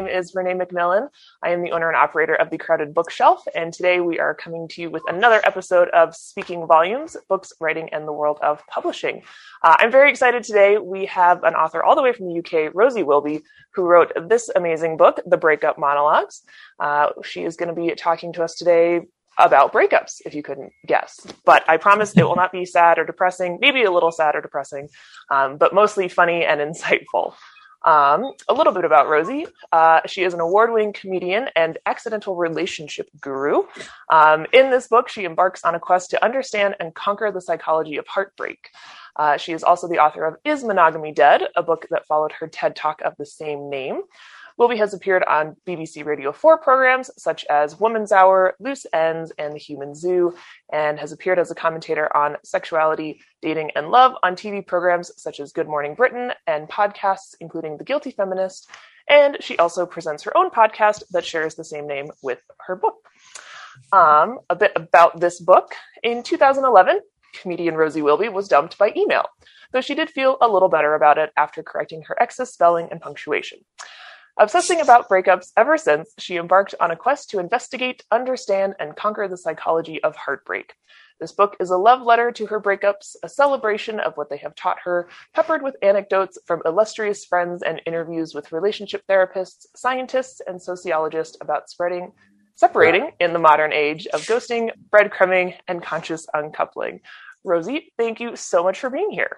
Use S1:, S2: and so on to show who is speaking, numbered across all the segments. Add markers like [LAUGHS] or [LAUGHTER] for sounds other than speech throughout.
S1: name is Renee McMillan. I am the owner and operator of The Crowded Bookshelf, and today we are coming to you with another episode of Speaking Volumes Books, Writing, and the World of Publishing. Uh, I'm very excited today. We have an author all the way from the UK, Rosie Wilby, who wrote this amazing book, The Breakup Monologues. Uh, she is going to be talking to us today about breakups, if you couldn't guess. But I promise it will not be sad or depressing, maybe a little sad or depressing, um, but mostly funny and [LAUGHS] insightful. Um, a little bit about Rosie. Uh, she is an award winning comedian and accidental relationship guru. Um, in this book, she embarks on a quest to understand and conquer the psychology of heartbreak. Uh, she is also the author of Is Monogamy Dead, a book that followed her TED Talk of the same name. Wilby has appeared on BBC Radio 4 programs such as Woman's Hour, Loose Ends, and The Human Zoo, and has appeared as a commentator on sexuality, dating, and love on TV programs such as Good Morning Britain and podcasts including The Guilty Feminist. And she also presents her own podcast that shares the same name with her book. Um, a bit about this book. In 2011, comedian Rosie Wilby was dumped by email, though she did feel a little better about it after correcting her ex's spelling and punctuation. Obsessing about breakups ever since, she embarked on a quest to investigate, understand, and conquer the psychology of heartbreak. This book is a love letter to her breakups, a celebration of what they have taught her, peppered with anecdotes from illustrious friends and interviews with relationship therapists, scientists, and sociologists about spreading, separating in the modern age of ghosting, breadcrumbing, and conscious uncoupling. Rosie, thank you so much for being here.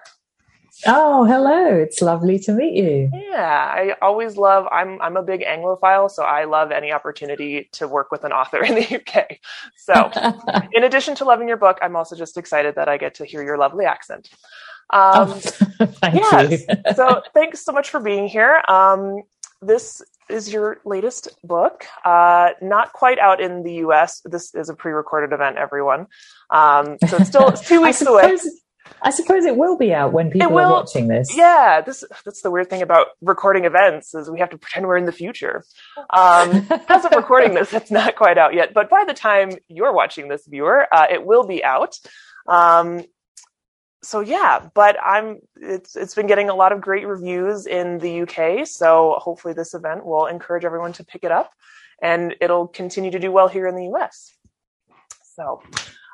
S2: Oh, hello. It's lovely to meet you.
S1: Yeah, I always love I'm I'm a big Anglophile, so I love any opportunity to work with an author [LAUGHS] in the UK. So, [LAUGHS] in addition to loving your book, I'm also just excited that I get to hear your lovely accent. Um, oh, [LAUGHS]
S2: thank yes.
S1: you. so, thanks so much for being here. Um, this is your latest book, uh, not quite out in the US. This is a pre-recorded event, everyone. Um, so it's still it's two weeks away.
S2: I suppose it will be out when people will, are watching this.
S1: Yeah, this that's the weird thing about recording events is we have to pretend we're in the future. Um, [LAUGHS] as of recording this, it's not quite out yet, but by the time you're watching this, viewer, uh, it will be out. Um, so yeah, but I'm it's it's been getting a lot of great reviews in the UK. So hopefully this event will encourage everyone to pick it up, and it'll continue to do well here in the US. So.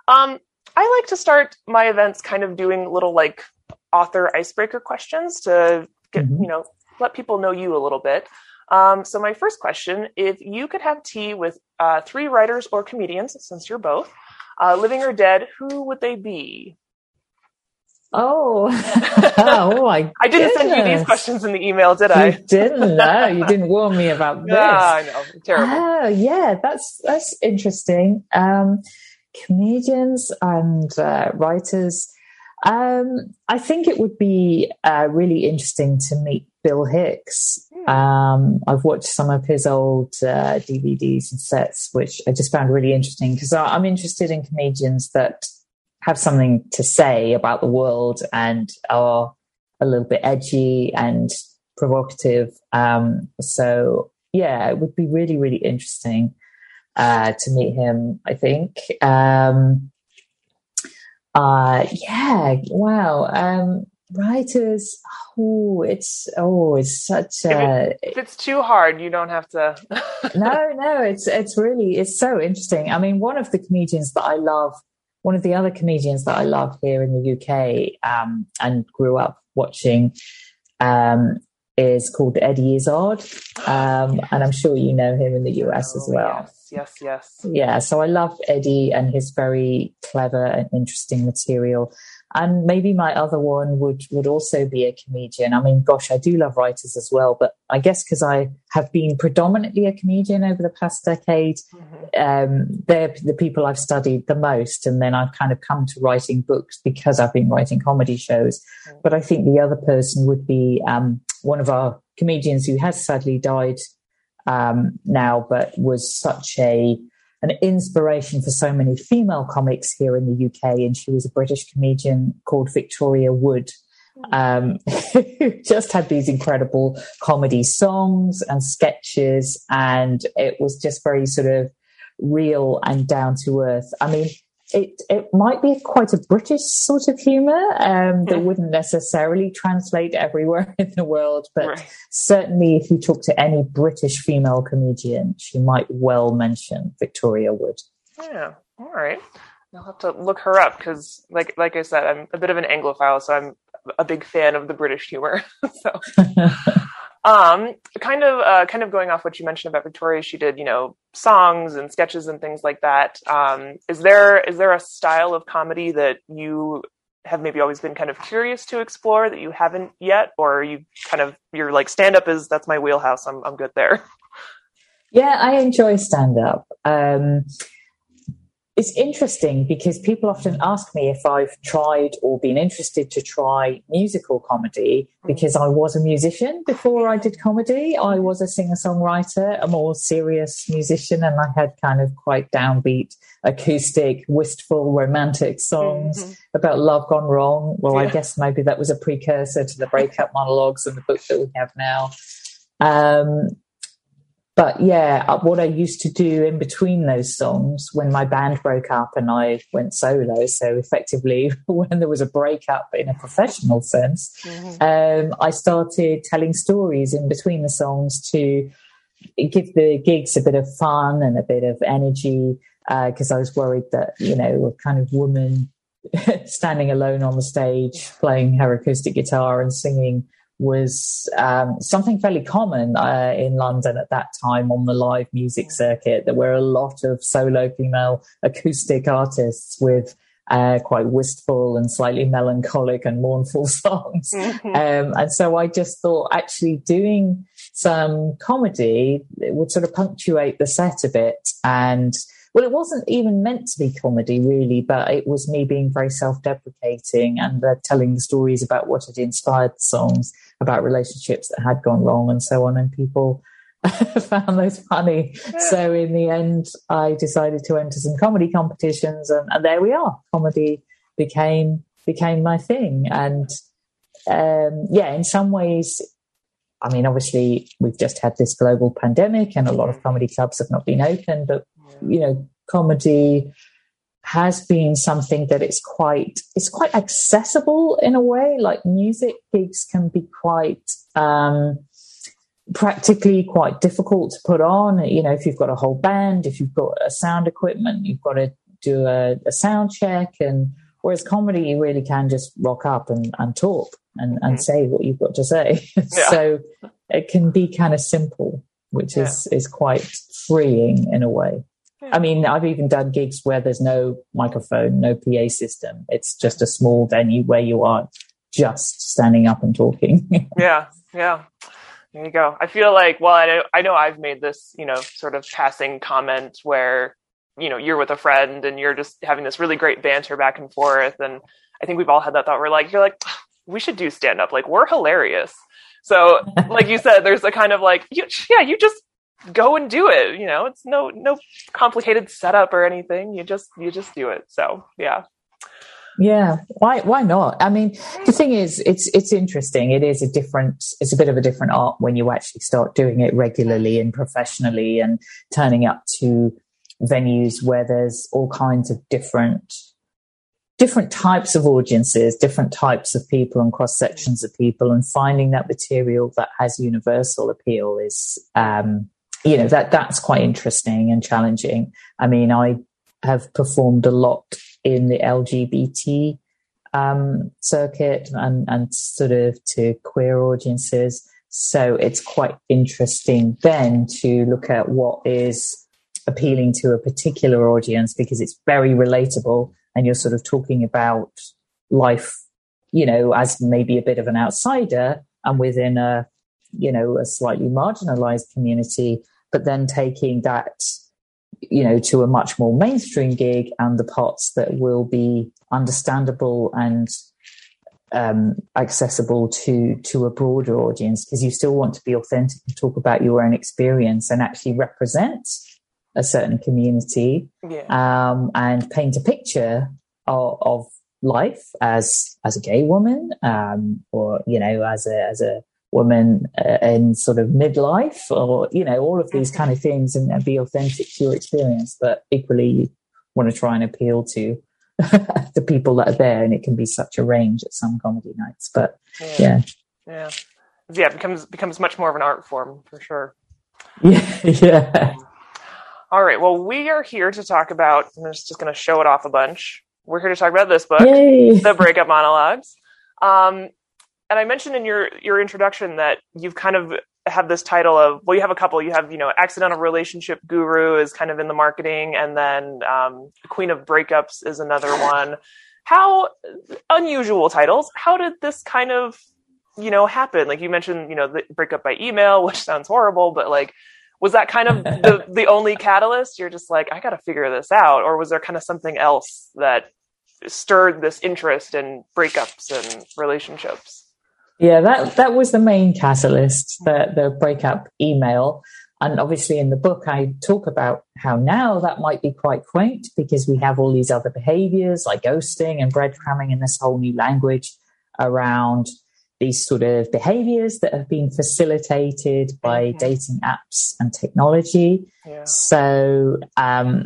S1: Um, I like to start my events kind of doing little like author icebreaker questions to get, mm-hmm. you know, let people know you a little bit. Um, so my first question, if you could have tea with uh, three writers or comedians, since you're both, uh, living or dead, who would they be?
S2: Oh, [LAUGHS] oh my!
S1: I didn't
S2: goodness.
S1: send you these questions in the email, did I?
S2: You didn't. No, you didn't warn me about [LAUGHS] this.
S1: Yeah, I know. Terrible.
S2: Oh, yeah, that's that's interesting. Um, comedians and uh, writers. Um, I think it would be uh, really interesting to meet Bill Hicks. Hmm. Um, I've watched some of his old uh, DVDs and sets, which I just found really interesting because I'm interested in comedians that have something to say about the world and are a little bit edgy and provocative. Um, so yeah, it would be really, really interesting uh, to meet him. I think. Um, uh, yeah. Wow. Um, writers. Oh, it's oh, it's such
S1: a. If, it, if it's too hard, you don't have to. [LAUGHS]
S2: no, no. It's it's really it's so interesting. I mean, one of the comedians that I love. One of the other comedians that I love here in the UK um, and grew up watching um, is called Eddie Izzard. [GASPS] Um, and I'm sure you know him in the US as oh, well.
S1: Yes, yes.
S2: Yeah, so I love Eddie and his very clever and interesting material. And maybe my other one would would also be a comedian. I mean, gosh, I do love writers as well, but I guess because I have been predominantly a comedian over the past decade, mm-hmm. um, they're the people I've studied the most. And then I've kind of come to writing books because I've been writing comedy shows. Mm-hmm. But I think the other person would be um, one of our comedians who has sadly died um, now, but was such a an inspiration for so many female comics here in the UK. And she was a British comedian called Victoria Wood, um, [LAUGHS] who just had these incredible comedy songs and sketches. And it was just very sort of real and down to earth. I mean, it it might be quite a British sort of humor um, that wouldn't necessarily translate everywhere [LAUGHS] in the world, but right. certainly if you talk to any British female comedian, she might well mention Victoria Wood.
S1: Yeah, all right. I'll have to look her up because, like, like I said, I'm a bit of an Anglophile, so I'm a big fan of the British humor. [LAUGHS] so, [LAUGHS] um, kind of, uh, kind of going off what you mentioned about Victoria, she did, you know, songs and sketches and things like that. Um, is there is there a style of comedy that you have maybe always been kind of curious to explore that you haven't yet, or you kind of you're like stand up is that's my wheelhouse. I'm I'm good there.
S2: Yeah, I enjoy stand up. Um, it's interesting because people often ask me if I've tried or been interested to try musical comedy because I was a musician before I did comedy. I was a singer songwriter, a more serious musician, and I had kind of quite downbeat, acoustic, wistful, romantic songs mm-hmm. about love gone wrong. Well, yeah. I guess maybe that was a precursor to the [LAUGHS] breakup monologues and the book that we have now. Um, but yeah, uh, what I used to do in between those songs when my band broke up and I went solo, so effectively [LAUGHS] when there was a breakup in a professional sense, mm-hmm. um, I started telling stories in between the songs to give the gigs a bit of fun and a bit of energy because uh, I was worried that, you know, a kind of woman [LAUGHS] standing alone on the stage playing her acoustic guitar and singing was um, something fairly common uh, in London at that time on the live music circuit. There were a lot of solo female acoustic artists with uh, quite wistful and slightly melancholic and mournful [LAUGHS] songs. Mm-hmm. Um, and so I just thought actually doing some comedy would sort of punctuate the set a bit and well, it wasn't even meant to be comedy, really, but it was me being very self deprecating and uh, telling the stories about what had inspired the songs about relationships that had gone wrong and so on. And people [LAUGHS] found those funny. Yeah. So in the end, I decided to enter some comedy competitions, and, and there we are. Comedy became became my thing, and um, yeah, in some ways, I mean, obviously, we've just had this global pandemic, and a lot of comedy clubs have not been open. But you know, comedy has been something that it's quite it's quite accessible in a way. Like music gigs can be quite um, practically quite difficult to put on. You know, if you've got a whole band, if you've got a sound equipment, you've got to do a, a sound check. And whereas comedy, you really can just rock up and, and talk and, and mm-hmm. say what you've got to say. [LAUGHS] Yeah. so it can be kind of simple, which yeah. is is quite freeing in a way. I mean, I've even done gigs where there's no microphone, no PA system. It's just a small venue where you are just standing up and talking. [LAUGHS]
S1: yeah, yeah. There you go. I feel like, well, I know, I know I've made this, you know, sort of passing comment where, you know, you're with a friend and you're just having this really great banter back and forth. And I think we've all had that thought. We're like, you're like, we should do stand up. Like, we're hilarious. So, like you said, there's a kind of like, you, yeah, you just go and do it. You know, it's no no complicated setup or anything. You just you just do it. So yeah.
S2: Yeah, why why not? I mean, the thing is, it's it's interesting. It is a different, it's a bit of a different art when you actually start doing it regularly and professionally, and turning up to venues where there's all kinds of different different types of audiences, different types of people and cross sections of people, and finding that material that has universal appeal is um, you know that that's quite interesting and challenging. I mean, I have performed a lot in the LGBT um, circuit and and sort of to queer audiences. So it's quite interesting then to look at what is appealing to a particular audience because it's very relatable and you're sort of talking about life, you know, as maybe a bit of an outsider and within a you know, a slightly marginalized community, but then taking that, you know, to a much more mainstream gig and the parts that will be understandable and um, accessible to to a broader audience because you still want to be authentic and talk about your own experience and actually represent a certain community yeah. um, and paint a picture of, of, life as as a gay woman um, or you know as a as a woman uh, in sort of midlife or you know all of these kind of things and, and, be authentic to your experience but equally you want to try and appeal to [LAUGHS] the people that are there, and it can be such a range at some comedy nights. But yeah,
S1: yeah, yeah, it becomes becomes much more of an art form for sure. [LAUGHS]
S2: Yeah, yeah.
S1: All right. Well, we are here to talk about. I'm just, just going to show it off a bunch. We're here to talk about this book,
S2: Yay.
S1: the Breakup Monologues. Um, and I mentioned in your your introduction that you've kind of have this title of well, you have a couple. You have you know, accidental relationship guru is kind of in the marketing, and then um, Queen of Breakups is another one. How unusual titles? How did this kind of you know happen? Like you mentioned, you know, the breakup by email, [LAUGHS] which sounds horrible, but like was that kind of the [LAUGHS] the only catalyst? You're just like, I got to figure this out, or was there kind of something else that stirred this interest in breakups and relationships?
S2: Yeah, that that was the main catalyst, the the breakup email. And obviously in the book I talk about how now that might be quite quaint because we have all these other behaviors like ghosting and breadcrumbing and this whole new language around these sort of behaviors that have been facilitated by mm-hmm. dating apps and technology. Yeah. So um,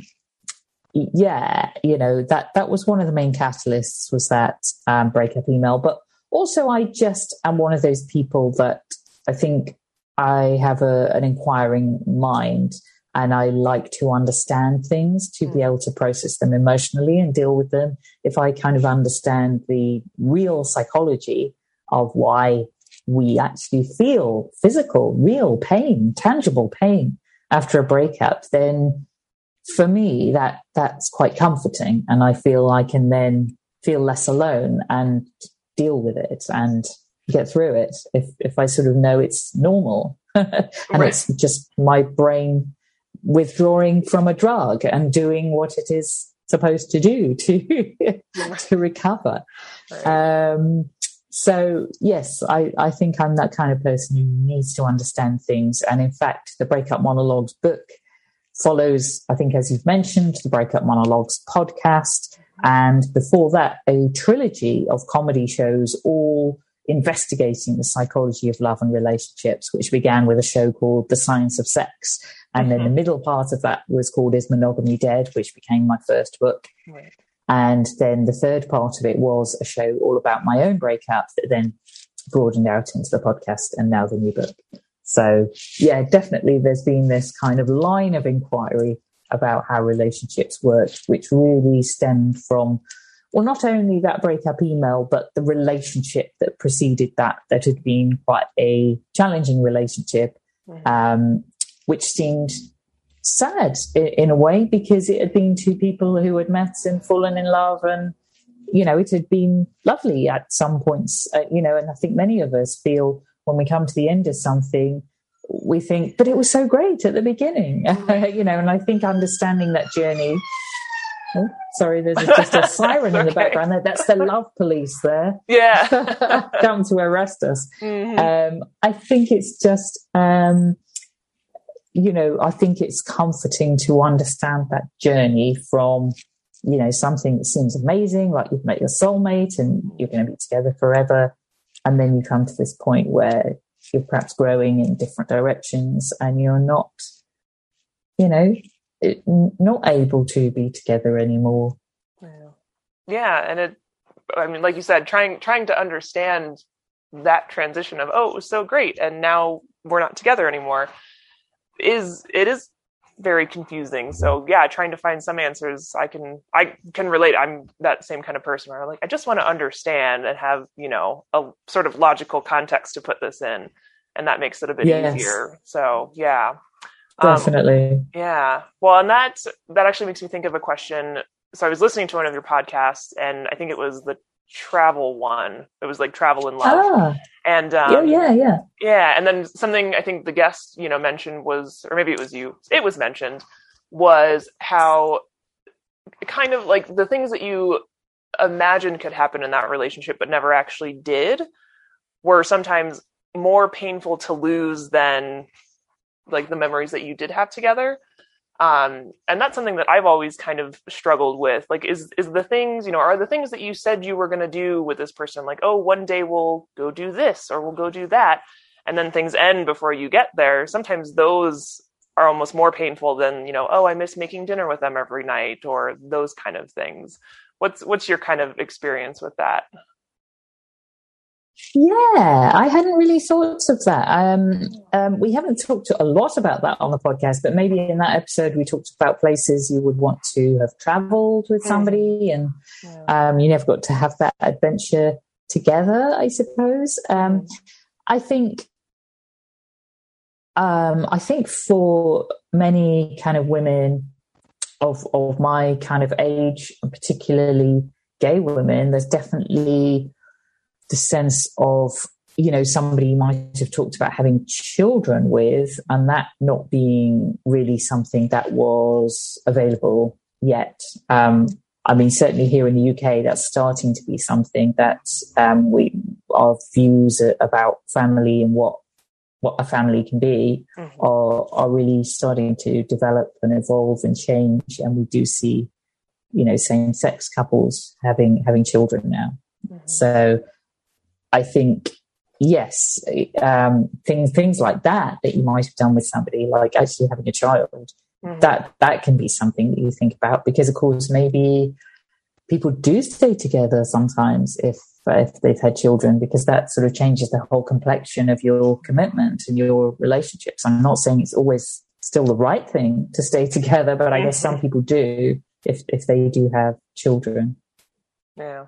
S2: yeah, you know, that that was one of the main catalysts was that um, breakup email. But also, I just am one of those people that I think I have a, an inquiring mind and I like to understand things to be hmm. able to process them emotionally and deal with them. If I kind of understand the real psychology of why we actually feel physical, real pain, tangible pain after a breakup, then for me that that's quite comforting and I feel I can then feel less alone and deal with it and get through it if if I sort of know it's normal [LAUGHS] and right. it's just my brain withdrawing from a drug and doing what it is supposed to do [LAUGHS] to to recover. Right. Um, so yes, I, I think I'm that kind of person who needs to understand things. And in fact, the Breakup Monologues book follows, I think, as you've mentioned, the Breakup Monologues podcast. And before that, a trilogy of comedy shows, all investigating the psychology of love and relationships, which began with a show called The Science of Sex. And mm-hmm. then the mm-hmm. middle part of that was called Is Monogamy Dead, which became my first book. Right. And then the third part of it was a show all about my own breakup that then broadened out into the podcast and now the new book. So yeah, definitely there's been this kind of line of inquiry about how relationships worked, which really stemmed from, well, not only that breakup email, but the relationship that preceded that, that had been quite a challenging relationship, mm-hmm. um, which seemed sad in a way because it had been two people who had met and fallen in love and you know it had been lovely at some points uh, you know and i think many of us feel when we come to the end of something we think but it was so great at the beginning [LAUGHS] you know and i think understanding that journey oh, sorry there's just a [LAUGHS] siren in the background. That's the love police there.
S1: Yeah. [LAUGHS]
S2: Come to arrest us. Mm-hmm. um, i think it's just um, you know, I think it's comforting to understand that journey from, you know, something that seems amazing, like you've met your soulmate and you're going to be together forever. And then you come to this point where you're perhaps growing in different directions and you're not, you know, not able to be together anymore.
S1: Yeah. yeah. And it, I mean, like you said, trying, trying to understand that transition of, oh, it was so great. And now we're not together anymore is it is very confusing. So yeah, trying to find some answers, I can I can relate. I'm that same kind of person where I'm like I just want to understand and have you know a sort of logical context to put this in, and that makes it a bit yes. easier. So yeah,
S2: um, definitely.
S1: Um, yeah. Well, and that that actually makes me think of a question. So I was listening to one of your podcasts, and I think it was the travel one. It was like travel in love. Ah, and
S2: um, yeah, yeah, yeah,
S1: yeah. And then something I think the guest you know mentioned was, or maybe it was you. It was mentioned was how kind of like the things that you imagined could happen in that relationship but never actually did were sometimes more painful to lose than like the memories that you did have together um, and that's something that I've always kind of struggled with. Like, is is the things you know are the things that you said you were going to do with this person? Like, oh, one day we'll go do this or we'll go do that, and then things end before you get there. Sometimes those are almost more painful than you know oh i miss making dinner with them every night or those kind of things what's what's your kind of experience with that
S2: yeah, I hadn't really thought of that. Um, um, we haven't talked a lot about that on the podcast, but maybe in that episode we talked about places you would want to have traveled with mm. somebody, and um, you never got to have that adventure together. I suppose. Um. I think. Um, I think for many kind of women of of my kind of age, particularly gay women, there's definitely the sense of you know somebody might have talked about having children with and that not being really something that was available yet um, i mean certainly here in the uk that's starting to be something that um, we our views about family and what what a family can be mm-hmm. are are really starting to develop and evolve and change and we do see you know same sex couples having having children now mm-hmm. so I think yes, um, things things like that that you might have done with somebody, like actually having a child, mm-hmm. that that can be something that you think about because, of course, maybe people do stay together sometimes if if they've had children because that sort of changes the whole complexion of your commitment and your relationships. I'm not saying it's always still the right thing to stay [LAUGHS] together, but I guess some people do if if they do have children.
S1: Yeah,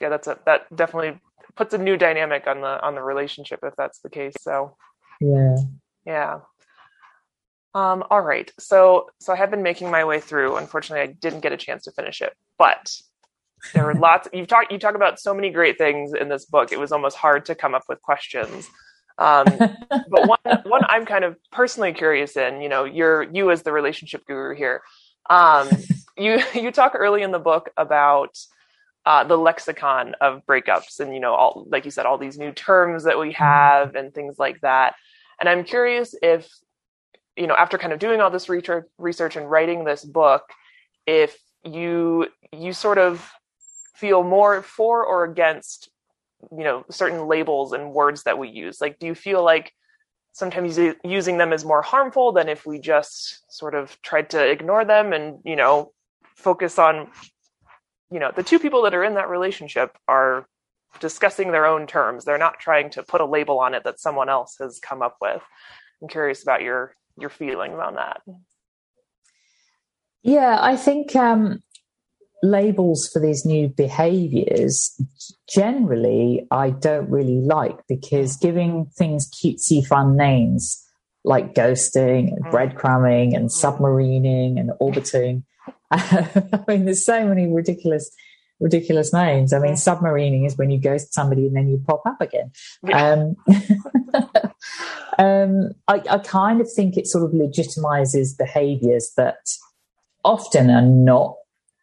S1: yeah, that's a, that definitely puts a new dynamic on the on the relationship if that's the case. So
S2: yeah,
S1: yeah. Um, all right. So so I have been making my way through. Unfortunately, I didn't get a chance to finish it, but there were [LAUGHS] lots. You've talked you talk about so many great things in this book. It was almost hard to come up with questions. Um, [LAUGHS] but one one I'm kind of personally curious in. You know, you're you as the relationship guru here. Um, you [LAUGHS] you talk early in the book about uh, the lexicon of breakups and you know all like you said all these new terms that we mm-hmm. have and things like that and i'm curious if you know after kind of doing all this research research and writing this book if you you sort of feel more for or against you know certain labels and words that we use like do you feel like sometimes using them is more harmful than if we just sort of tried to ignore them and you know focus on you know the two people that are in that relationship are discussing their own terms. They're not trying to put a label on it that someone else has come up with. I'm curious about your your feelings on that.
S2: Yeah i think um labels for these new behaviors generally i don't really like because giving things cutesy fun names like ghosting and mm. breadcrumbing and submarining and orbiting [LAUGHS] I mean, there's so many ridiculous, ridiculous names. I mean, submarining is when you ghost somebody and then you pop up again. Yeah. Um, [LAUGHS] um, I, I kind of think it sort of legitimizes behaviors that often are not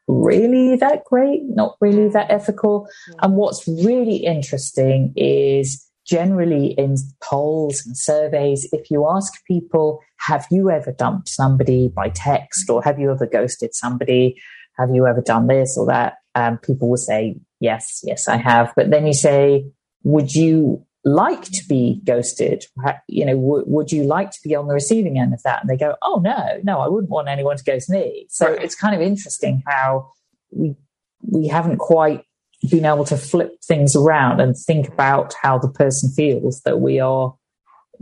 S2: really that great, not really that ethical. And what's really interesting is generally in polls and surveys, if you ask people, have you ever dumped somebody by text or have you ever ghosted somebody? Have you ever done this or that? Um, people will say, yes, yes, I have. But then you say, would you like to be ghosted? You know, w- would you like to be on the receiving end of that? And they go, oh, no, no, I wouldn't want anyone to ghost me. So it's kind of interesting how we, we haven't quite being able to flip things around and think about how the person feels that we are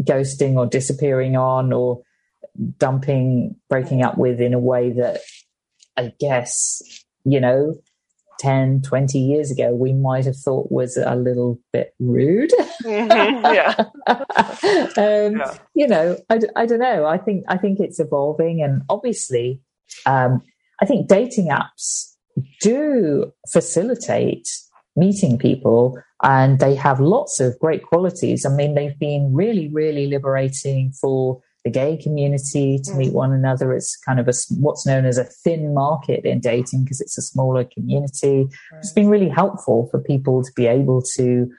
S2: ghosting or disappearing on or dumping, breaking up with in a way that I guess, you know, 10, 20 years ago, we might have thought was a little bit rude.
S1: Mm-hmm. [LAUGHS] [LAUGHS] Yeah.
S2: um, yeah. You know, I, I don't know. I think, I think it's evolving and obviously, um, I think dating apps do facilitate meeting people and they have lots of great qualities. I mean, they've been really, really liberating for the gay community to meet mm. one another. It's kind of a, what's known as a thin market in dating because it's a smaller community. It's been really helpful for people to be able to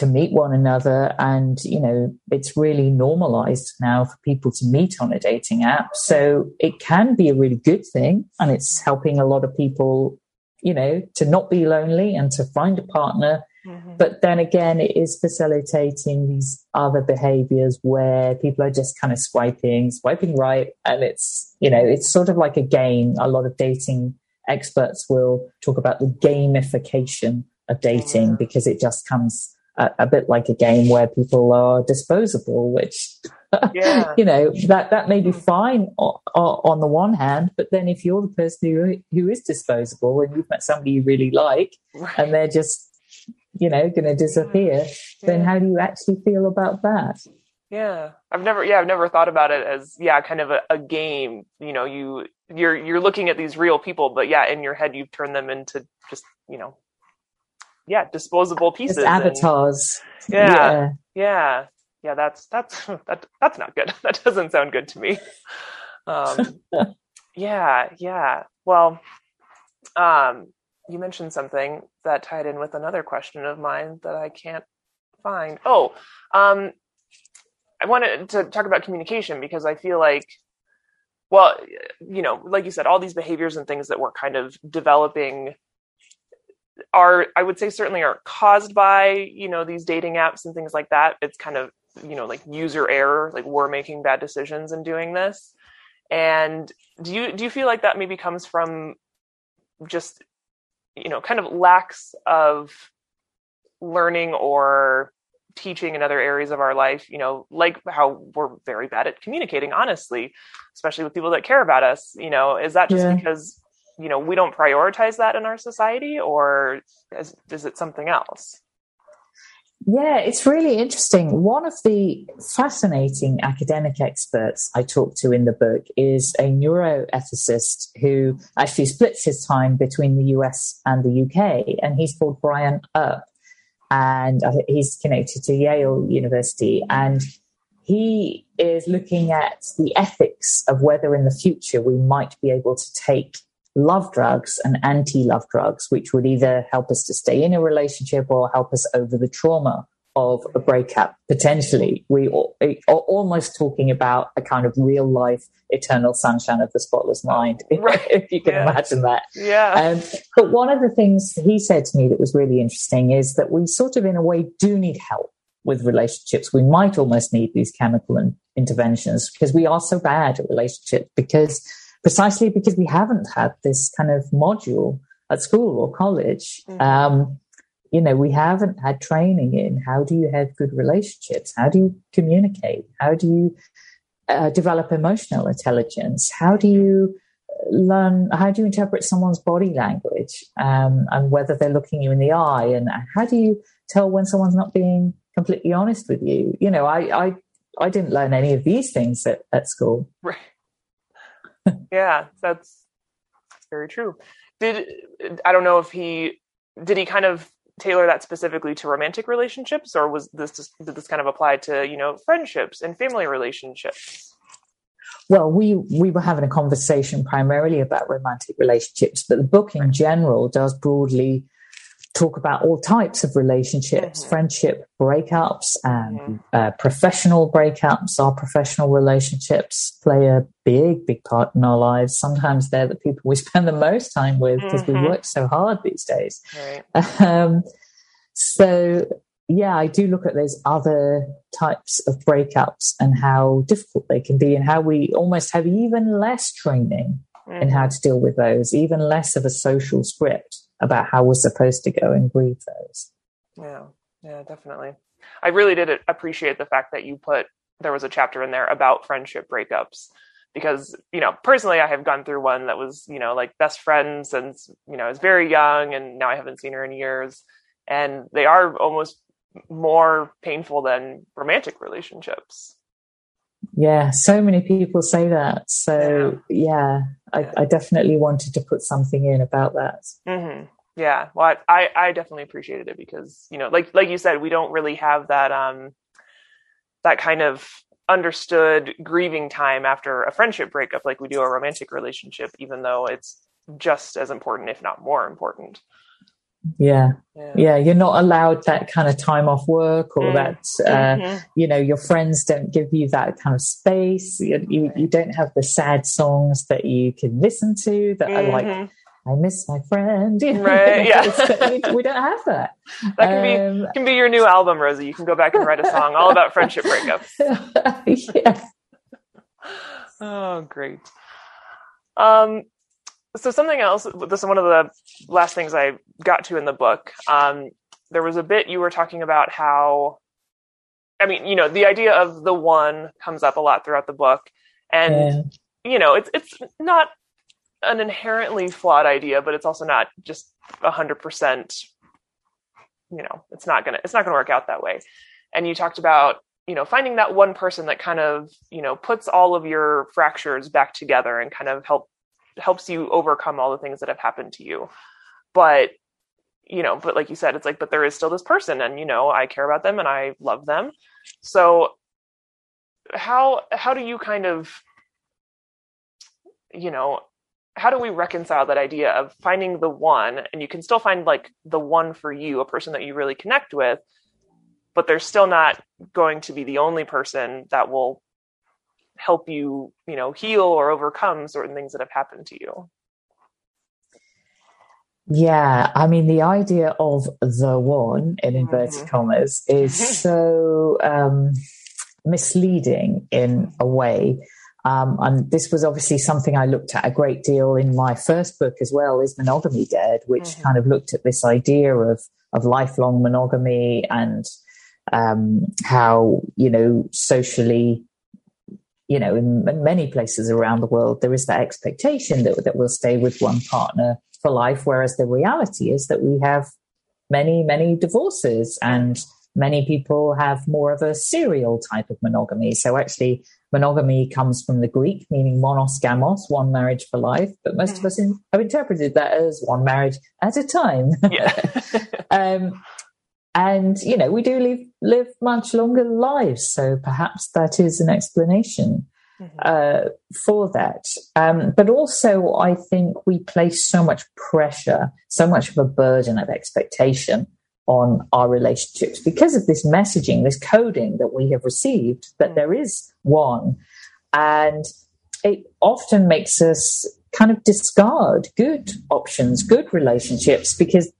S2: to meet one another and you know it's really normalized now for people to meet on a dating app so it can be a really good thing and it's helping a lot of people you know to not be lonely and to find a partner Mm-hmm. But then again, it is facilitating these other behaviors where people are just kind of swiping, swiping right. And it's, you know, it's sort of like a game. A lot of dating experts will talk about the gamification of dating mm-hmm. because it just comes a, a, bit like a game where people are disposable, which, [LAUGHS] yeah. you know, that, that may be mm. fine on, on the one hand. But then if you're the person who, who is disposable and you've met somebody you really like right. and they're just you know, going to disappear, yeah. then how do you actually feel about that?
S1: Yeah, I've never, yeah, I've never thought about it as, yeah, kind of a, a, game. You know, you you're you're looking at these real people, but yeah, in your head you've turned them into just, you know, yeah, disposable pieces,
S2: just avatars.
S1: And, yeah, yeah, yeah, yeah. That's that's [LAUGHS] that that's not good. [LAUGHS] That doesn't sound good to me. Um, [LAUGHS] yeah, yeah. Well, um, you mentioned something that tied in with another question of mine that I can't find. Oh, um, I wanted to talk about communication because I feel like, well, you know, like you said, all these behaviors and things that we're kind of developing are, I would say, certainly are caused by, you know, these dating apps and things like that. It's kind of, you know, like user error, like we're making bad decisions and doing this. And do you do you feel like that maybe comes from just you know kind of lacks of learning or teaching in other areas of our life you know like how we're very bad at communicating honestly especially with people that care about us you know is that just yeah. because you know we don't prioritize that in our society or is, is it something else
S2: yeah, it's really interesting. One of the fascinating academic experts I talked to in the book is a neuroethicist who actually splits his time between the US and the UK, and he's called Brian Earp, and he's connected to Yale University. And he is looking at the ethics of whether in the future we might be able to take love drugs and anti love drugs, which would either help us to stay in a relationship or help us over the trauma of a breakup. Potentially, we are almost talking about a kind of real life, eternal sunshine of the spotless mind, [LAUGHS] right. if you can yeah. imagine that.
S1: Yeah. Um,
S2: but one of the things he said to me that was really interesting is that we sort of, in a way, do need help with relationships. We might almost need these chemical interventions because we are so bad at relationships because precisely because we haven't had this kind of module at school or college. Mm-hmm. Um, you know, we haven't had training in how do you have good relationships? How do you communicate? How do you uh, develop emotional intelligence? How do you learn? How do you interpret someone's body language um, and whether they're looking you in the eye? And how do you tell when someone's not being completely honest with you? You know, I I, I didn't learn any of these things at, at school.
S1: Right yeah, that's, very true. Did I don't know if he did he kind of tailor that specifically to romantic relationships, or was this did this kind of apply to you know friendships and family relationships?
S2: Well, we we were having a conversation primarily about romantic relationships, but the book in general does broadly talk about all types of relationships, mm-hmm. friendship breakups, and mm-hmm. uh, professional breakups. Our professional relationships play a big, big part in our lives. Sometimes they're the people we [LAUGHS] spend the most time with because mm-hmm. we work so hard these days. Right. [LAUGHS] Um, so, yeah, I do look at those other types of breakups and how difficult they can be, and how we almost have even less training in how mm-hmm. to deal with those, even less of a social script about how we're supposed to go and grieve those.
S1: Yeah, yeah, definitely. I really did appreciate the fact that you put there was a chapter in there about friendship breakups because you know personally I have gone through one that was you know like best friends since you know I was very young and now I haven't seen her in years and they are almost more painful than romantic relationships.
S2: Yeah, so many people say that. So yeah, I, I, definitely wanted to put something in about that.
S1: Mm-hmm. Yeah, well, I I definitely appreciated it because you know, like like you said, we don't really have that um that kind of understood grieving time after a friendship breakup like we do a romantic relationship, even though it's just as important, if not more important.
S2: Yeah. yeah. yeah you're not allowed that kind of time off work or mm. that uh, mm-hmm. you know your friends don't give you that kind of space you, you, you, don't have the sad songs that you can listen to that mm-hmm. are like mm-hmm. I miss my friend. [LAUGHS]
S1: Right. Yeah.
S2: we, don't have that. [LAUGHS]
S1: That can um, be can be your new album, Rosie. You can go back and write a song all about friendship breakups. [LAUGHS]
S2: yeah.
S1: Oh, great. Um, so something else. This is one of the last things I got to in the book. Um, there was a bit you were talking about how, I mean, you know, the idea of the one comes up a lot throughout the book, and yeah. you know, it's it's not an inherently flawed idea, but it's also not just a hundred percent. You know, it's not gonna it's not gonna work out that way. And you talked about you know finding that one person that kind of you know puts all of your fractures back together and kind of help helps you overcome all the things that have happened to you. But you know, but like you said, it's like, but there is still this person, and you know, I care about them and I love them. So how how do you kind of you know how do we reconcile that idea of finding the one and you can still find like the one for you a person that you really connect with but they're still not going to be the only person that will help you you know heal or overcome certain things that have happened to you
S2: yeah i mean the idea of the one in inverted mm-hmm. commas is [LAUGHS] so um, misleading in a way um, and this was obviously something I looked at a great deal in my first book as well, is Monogamy Dead, which mm-hmm. kind of looked at this idea of, of lifelong monogamy and um, how, you know, socially, you know, in, in, many places around the world, there is that expectation that, that we'll stay with one partner for life, whereas the reality is that we have many, many divorces and many people have more of a serial type of monogamy. So actually, monogamy comes from the Greek, meaning monos gamos, one marriage for life. But most of us in, have interpreted that as one marriage at a time.
S1: Yeah. [LAUGHS]
S2: um, and you know, we do live live much longer lives, so perhaps that is an explanation. Mm-hmm. Uh, for that. Um, but also, I think we place so much pressure, so much of a burden of expectation on our relationships because of this messaging, this coding that we have received that mm. there is one. And it often makes us kind of discard good options, good relationships, because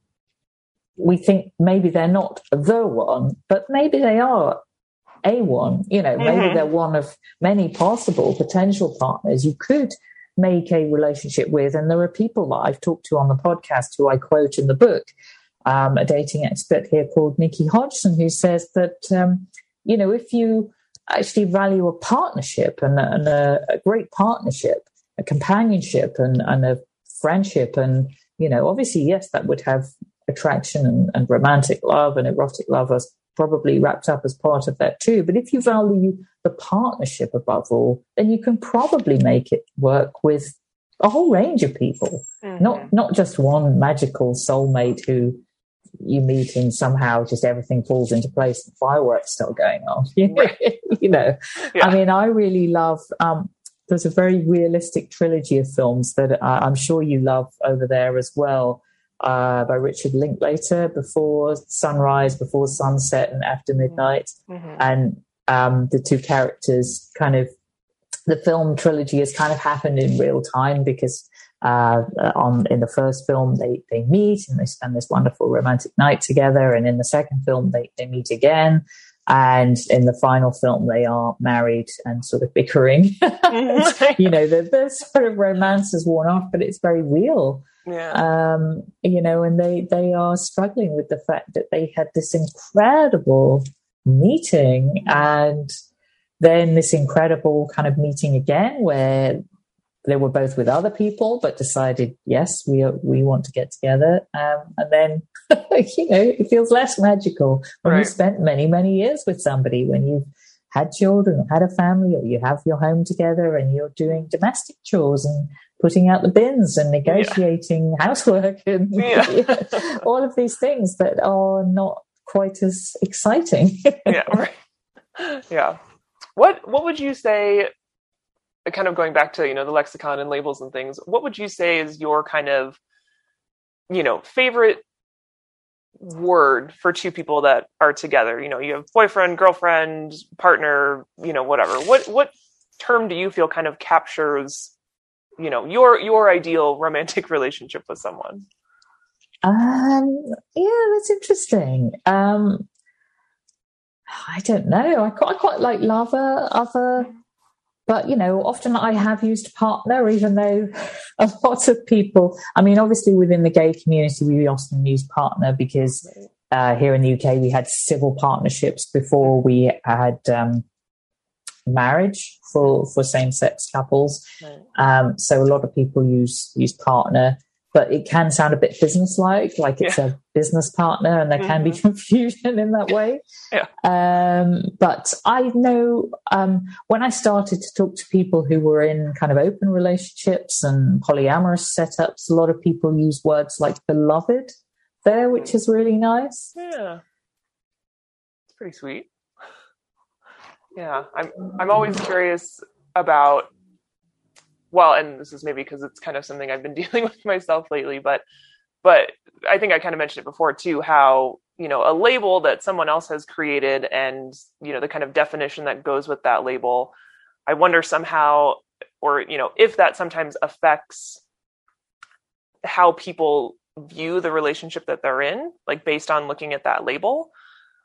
S2: we think maybe they're not the one, but maybe they are a one. You know, mm-hmm. maybe they're one of many possible potential partners you could make a relationship with. And there are people that I've talked to on the podcast who I quote in the book um, a dating expert here called Nichi Hodgson, who says that, um, you know, if you actually value a partnership and, and a, a, great partnership, a companionship and, and, a friendship, and, you know, obviously, yes, that would have attraction and, and romantic love and erotic love as probably wrapped up as part of that too. But if you value the partnership above all, then you can probably make it work with a whole range of people, mm-hmm. not not just one magical soulmate who you meet and somehow just everything falls into place and fireworks start going off. [LAUGHS] you know, yeah. I mean, I really love, um, there's a very realistic trilogy of films that uh, I'm sure you love over there as well. Uh, by Richard Linklater, before sunrise, before sunset, and after midnight, mm-hmm. and um, the two characters kind of the film trilogy has kind of happened in real time because uh, on in the first film they they meet and they spend this wonderful romantic night together. And in the second film they, they meet again. And in the final film they are married and sort of bickering. [LAUGHS] You know the, the sort of romance has worn off but it's very real
S1: yeah.
S2: um you know and they they are struggling with the fact that they had this incredible meeting and then this incredible kind of meeting again where they were both with other people, but decided, yes, we are, we want to get together. Um, and then, [LAUGHS] you know, it feels less magical when right. you spent many, many years with somebody, when you've had children, had a family, or you have your home together and you're doing domestic chores and putting out the bins and negotiating yeah. [LAUGHS] housework and yeah. [LAUGHS] all of these things that are not quite as exciting.
S1: yeah, [LAUGHS] right. Yeah. What what would you say kind of going back to you know the lexicon and labels and things what would you say is your kind of you know favorite word for two people that are together. You know you have boyfriend girlfriend partner you know whatever. What what term do you feel kind of captures you know your your ideal romantic [LAUGHS] relationship with someone?
S2: Um yeah that's interesting. Um i don't know. I quite, I quite like lover other but you know often i have used partner even though [LAUGHS] a lot of people i mean obviously within the gay community we often use partner because uh, here in the uk we had civil partnerships before we had um, marriage for for same sex couples. Um, so a lot of people use use partner, but it can sound a bit business like, it's yeah. a business partner, and there mm-hmm. can be mm-hmm. confusion in that way. [LAUGHS]
S1: Yeah.
S2: Um, but I know um, when I started to talk to people who were in kind of open relationships and polyamorous setups, a lot of people use words like beloved there, which is really nice.
S1: Yeah. It's pretty sweet. [LAUGHS] Yeah, I'm I'm always curious about well, and this is maybe because it's kind of something I've been [LAUGHS] dealing with myself lately, but but I think I kind of mentioned it before too, how you know a label that someone else has created and you know the kind of definition that goes with that label. I wonder somehow, or you know, if that sometimes affects how people view the relationship that they're in, like based on looking at that label.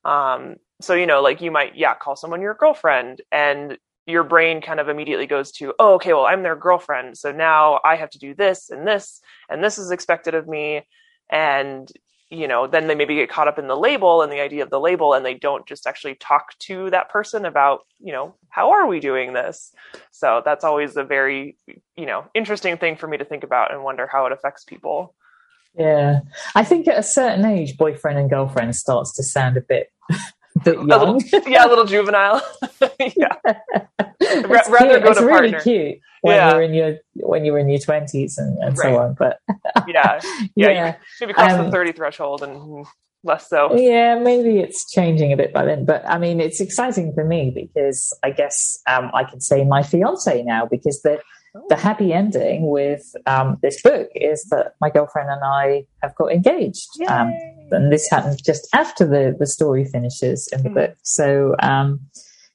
S1: Um, so you know like you might yeah call someone your girlfriend and your brain kind of immediately goes to oh okay well i'm their girlfriend so now i have to do this and this and this is expected of me. And you know then they maybe get caught up in the label and the idea of the label and they don't just actually talk to that person about you know how are we doing this? So that's always a very you know interesting thing for me to think about and wonder how it affects people.
S2: Yeah. I think at a certain age boyfriend and girlfriend starts to sound a bit bit young. [LAUGHS]
S1: A little, yeah, a little juvenile. [LAUGHS] yeah. [LAUGHS]
S2: It's rather cute. go it's to really partner. cute when yeah. you're in your when you're in your twenties and, and right. so on. But
S1: yeah, yeah, yeah. maybe cross um, the thirty threshold and less so.
S2: Yeah, maybe it's changing a bit by then. But I mean, it's exciting for me because I guess um, I can say my fiance now because the the happy ending with um, this book is that my girlfriend and I have got engaged. And this happened just after the, the story finishes in the mm. book. So, um,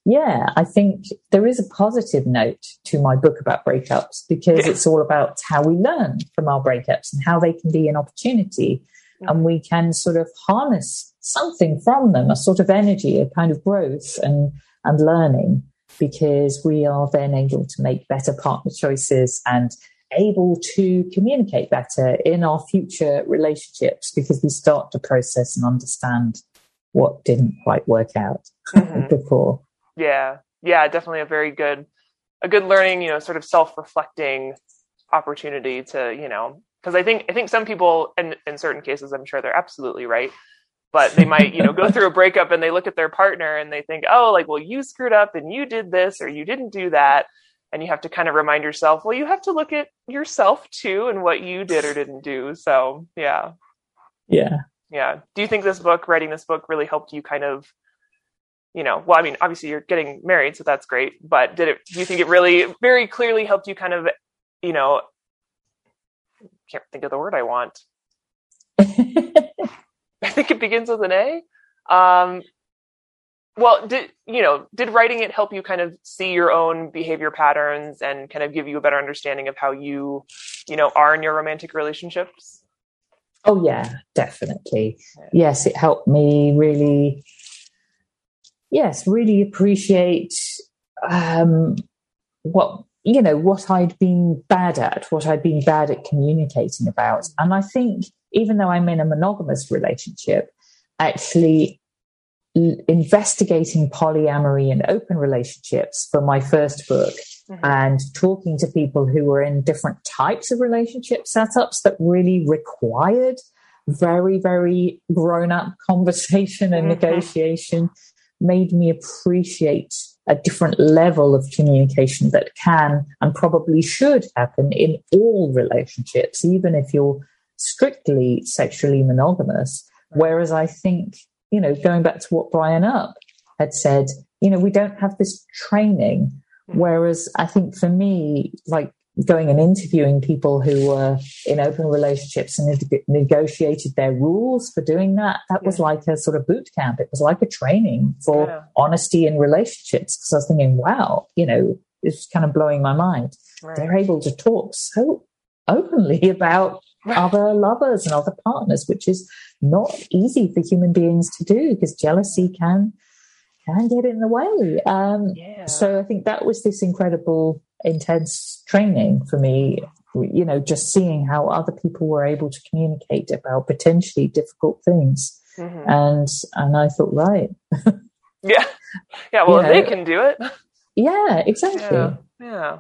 S2: yeah, I think there is a positive note to my book about breakups because it's all about how we learn from our breakups and how they can be an opportunity. Mm. And we can sort of harness something from them, a sort of energy, a kind of growth and, and learning because we are then able to make better partner choices and able to communicate better in our future relationships because we start to process and understand what didn't quite work out mm-hmm. [LAUGHS] before.
S1: Yeah. Yeah, definitely a very good a good learning, you know, sort of self-reflecting opportunity to, you know, because I think I think some people and in certain cases I'm sure they're absolutely right but they might you know go through a breakup and they look at their partner and they think oh like well you screwed up and you did this or you didn't do that and you have to kind of remind yourself well you have to look at yourself too and what you did or didn't do. So yeah.
S2: Yeah.
S1: Yeah. Do you think this book writing this book really helped you kind of you know well i mean obviously you're getting married so that's great but did it do you think it really very clearly helped you kind of you know can't think of the word i want. [LAUGHS] [LAUGHS] I think it begins with an A. Um, well, did you know? Did writing it help you kind of see your own behavior patterns and kind of give you a better understanding of how you, you know, are in your romantic relationships?
S2: Oh yeah, definitely. Yes, it helped me really. Yes, really appreciate um, what you know what I'd been bad at, what I'd been bad at communicating about, and I think even though I'm in a monogamous relationship, actually investigating polyamory and open relationships for my first book mm-hmm. and talking to people who were in different types of relationship setups that really required very, very grown up [LAUGHS] conversation and mm-hmm. negotiation made me appreciate a different level of communication that can and probably should happen in all relationships, even if you're strictly sexually monogamous. Whereas I think, you know, going back to what Brian Up had said, you know, we don't have this training. Hmm. Whereas I think for me, like going and interviewing people who were in open relationships and negotiated their rules for doing that, that was like a sort of boot camp. It was like a training for yeah. honesty in relationships. Because I was thinking, wow, you know, it's kind of blowing my mind. right. they're able to talk so openly [LAUGHS] about right. other lovers and other partners, which is not easy for human beings to do because jealousy can can get in the way. Um, yeah. So I think that was this incredible, intense training for me. You know, just seeing how other people were able to communicate about potentially difficult things, mm-hmm. and and I thought, right, [LAUGHS]
S1: yeah, yeah. Well, you know, they can do it.
S2: Yeah, exactly.
S1: Yeah. yeah.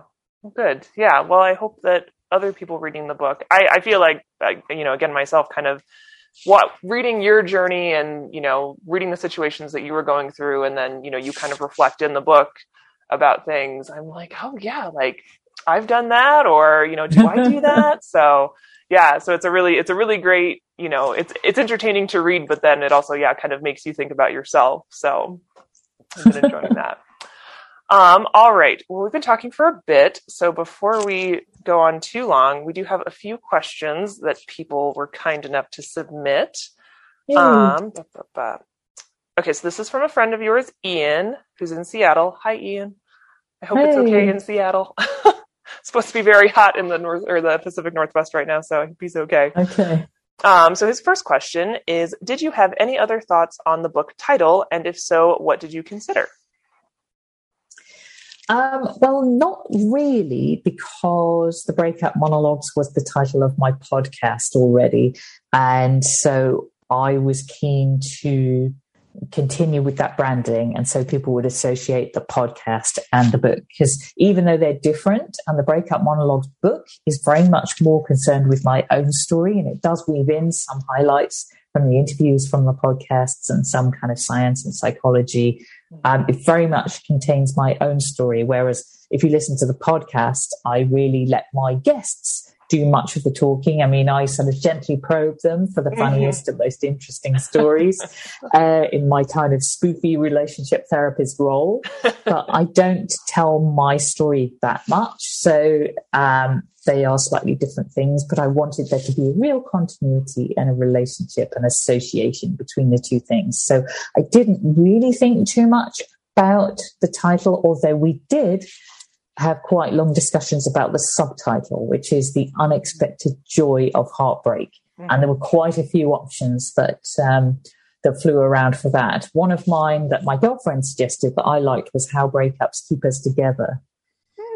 S1: Good. Yeah. Well, I hope that other people reading the book, I, I feel like, you know, again, myself kind of what reading your journey and, you know, reading the situations that you were going through. And then, you know, you kind of reflect in the book about things. I'm like, oh yeah, like I've done that or, you know, do I do [LAUGHS] that? so yeah, so it's a really, it's a really great, you know, it's, it's entertaining to read, but then it also, yeah, kind of makes you think about yourself. So I've been enjoying that. Um, all right. Well, we've been talking for a bit. So before we go on too long, we do have a few questions that people were kind enough to submit. Um, Okay, so this is from a friend of yours, Ian, who's in Seattle. Hi, Ian. I hope hey. it's okay in Seattle. it's [LAUGHS] supposed to be very hot in the north or the Pacific Northwest right now, so I hope he's okay.
S2: Okay.
S1: Um, so his first question is: Did you have any other thoughts on the book title, and if so, what did you consider?
S2: Um, well, not really, because the breakup monologues was the title of my podcast already. And so I was keen to continue with that branding. And so people would associate the podcast and the book. Because even though they're different, and the breakup monologues book is very much more concerned with my own story, and it does weave in some highlights from the interviews from the podcasts and some kind of science and psychology um, it very much contains my own story. Whereas if you listen to the podcast, I really let my guests do much of the talking. I mean, I sort of gently probe them for the mm-hmm. funniest and most interesting stories [LAUGHS] uh, in my kind of spoofy relationship therapist role. But I don't tell my story that much. So um, they are slightly different things, but I wanted there to be a real continuity and a relationship and association between the two things. So I didn't really think too much about the title, although we did have quite long discussions about the subtitle, which is the unexpected joy of heartbreak. Mm-hmm. And there were quite a few options that um, that flew around for that. One of mine that my girlfriend suggested that I liked was how breakups keep us together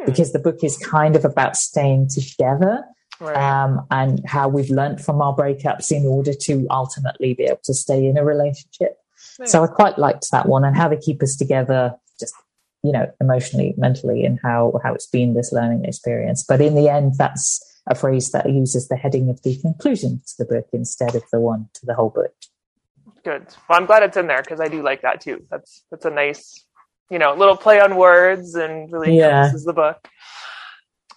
S2: because the book is kind of about staying together right. um, and how we've learned from our breakups in order to ultimately be able to stay in a relationship. Right. So I quite liked that one and how they keep us together, you know, emotionally, mentally, and how how it's been this learning experience. But in the end, that's a phrase that uses the heading of the conclusion to the book instead of the one to the whole book.
S1: Good. Well, I'm glad it's in there because I do like that too. That's that's a nice you know, little play on words and really yeah. is the book.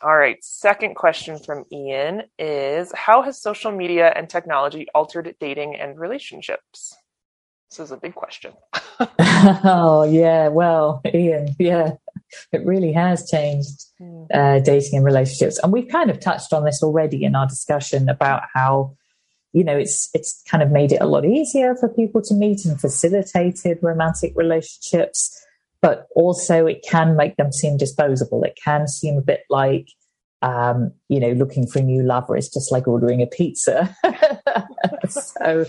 S1: All right. Second question from Ian is How has social media and technology altered dating and relationships? This is a big question. [LAUGHS]
S2: oh, [LAUGHS] yeah. Well, Ian, yeah, it really has changed uh, dating and relationships. And we've kind of touched on this already in our discussion about how you know it's it's kind of made it a lot easier for people to meet and facilitated romantic relationships but also it can make them seem disposable. It can seem a bit like, um, you know, looking for a new lover is just like ordering a pizza. [LAUGHS] so,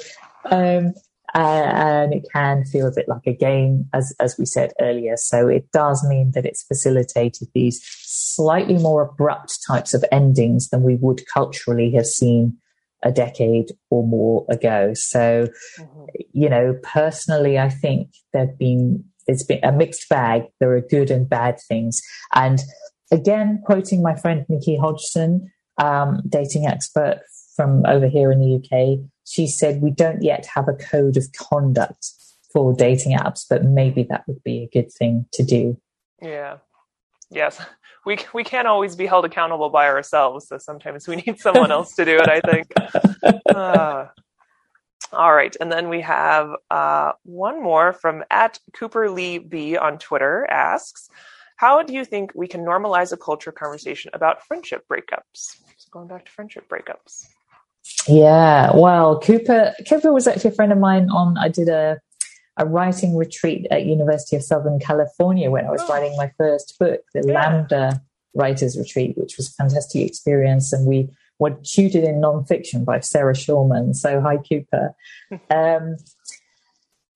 S2: um, and it can feel a bit like a game, as as we said earlier. So it does mean that it's facilitated these slightly more abrupt types of endings than we would culturally have seen a decade or more ago. So, mm-hmm. you know, personally, I think there've been it's been a mixed bag. There are good and bad things. And again, quoting my friend Nichi Hodgson, um, dating expert from over here in the UK, she said, We don't yet have a code of conduct for dating apps, but maybe that would be a good thing to do.
S1: Yeah. Yes. We, we can't always be held accountable by ourselves. So sometimes we need someone else to do it, I think. Uh, [LAUGHS] all right, and then we have uh, one more from at Cooper Lee B on Twitter asks, "How do you think we can normalize a culture conversation about friendship breakups?" So going back to friendship breakups.
S2: Yeah, well, Cooper Cooper was actually a friend of mine. On I did a a writing retreat at University of Southern California when I was oh. writing my first book, the yeah. Lambda writers retreat, which was a fantastic experience. And we were tutored in nonfiction by Sarah Schulman. So hi, Cooper. [LAUGHS] um,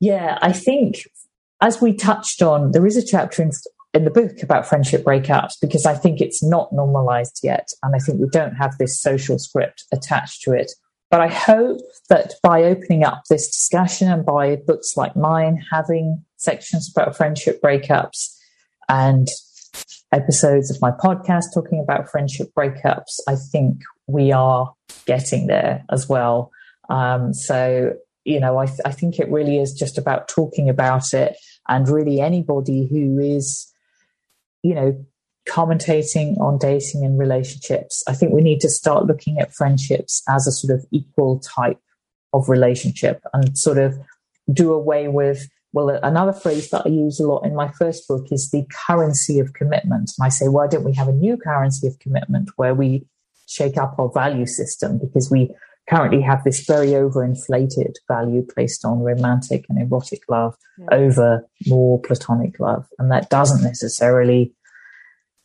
S2: yeah, I think as we touched on, there is a chapter in, in the book about friendship breakups because I think it's not normalized yet. And I think we don't have this social script attached to it. But I hope that by opening up this discussion and by books like mine having sections about friendship breakups and episodes of my podcast talking about friendship breakups, I think we are getting there as well. Um, so, you know, I, th- I think it really is just about talking about it and really anybody who is, you know, commentating on dating and relationships, I think we need to start looking at friendships as a sort of equal type of relationship and sort of do away with. Well, another phrase that I use a lot in my first book is the currency of commitment. And I say, why don't we have a new currency of commitment where we shake up our value system because we currently have this very overinflated value placed on romantic and erotic love yeah. over more platonic love. And that doesn't necessarily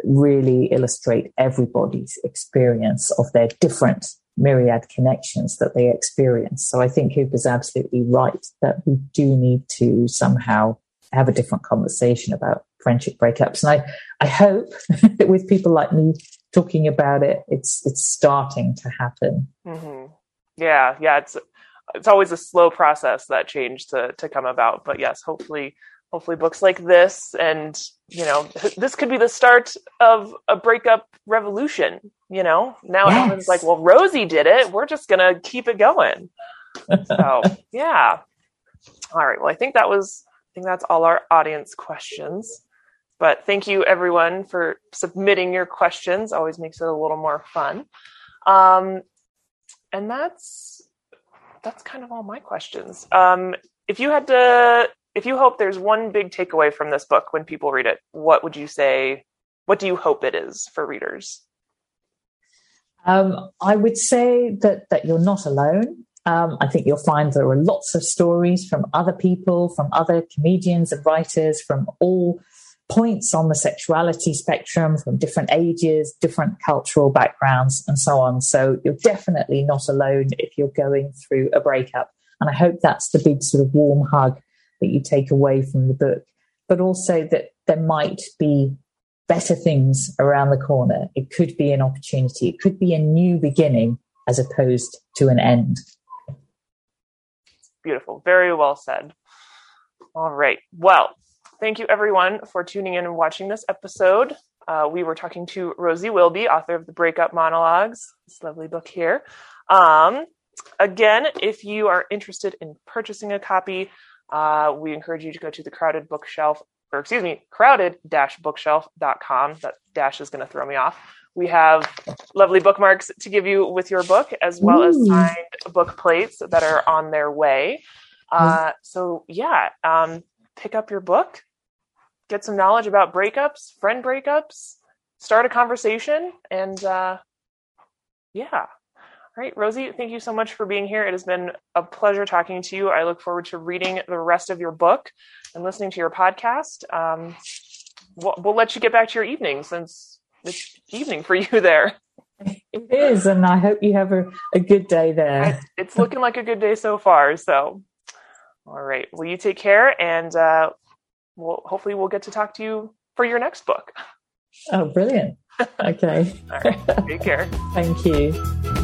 S2: really illustrate everybody's experience of their different myriad connections that they experience. So I think Cooper's absolutely right that we do need to somehow have a different conversation about friendship breakups. And I, I hope [LAUGHS] that with people like me talking about it, it's it's starting to happen.
S1: Mm-hmm. Yeah, yeah, it's it's always a slow process that change to to come about. But yes, hopefully hopefully books like this and you know this could be the start of a breakup revolution you know? Now yes. everyone's like well rosie did it. We're just gonna keep it going. So [LAUGHS] yeah. All right well i think that was i think that's all our audience questions. But thank you everyone for submitting your questions. Always makes it a little more fun. Um, and that's that's kind of all my questions um, if you had to if you hope there's one big takeaway from this book when people read it, what would you say? What do you hope it is for readers?
S2: Um, I would say that that you're not alone. Um, I think you'll find there are lots of stories from other people, from other comedians and writers from all points on the sexuality spectrum, from different ages, different cultural backgrounds, and so on. So you're definitely not alone if you're going through a breakup. And I hope that's the big sort of warm hug that you take away from the book, but also that there might be better things around the corner. It could be an opportunity. It could be a new beginning as opposed to an end.
S1: Beautiful. Very well said. All right. Well, thank you everyone for tuning in and watching this episode. Uh, we were talking to Rosie Wilby, author of the Breakup Monologues, this lovely book here. Um, again, if you are interested in purchasing a copy, uh, we encourage you to go to the crowded bookshelf, or excuse me, crowded-bookshelf.com. That dash is going to throw me off. We have lovely bookmarks to give you with your book, as well Ooh. as signed book plates that are on their way. Uh, so yeah, um, pick up your book, get some knowledge about breakups, friend breakups, start a conversation, and uh, yeah, all right, Rosie, thank you so much for being here. It has been a pleasure talking to you. I look forward to reading the rest of your book and listening to your podcast. Um, we'll, we'll let you get back to your evening since it's evening for [LAUGHS] you there.
S2: It is, and I hope you have a, a good day there.
S1: It's looking like a good day so far. So, all right. Well, you take care, and uh, we'll hopefully we'll get to talk to you for your next book.
S2: Oh, brilliant! [LAUGHS] Okay.
S1: all right. Take care. [LAUGHS]
S2: Thank you.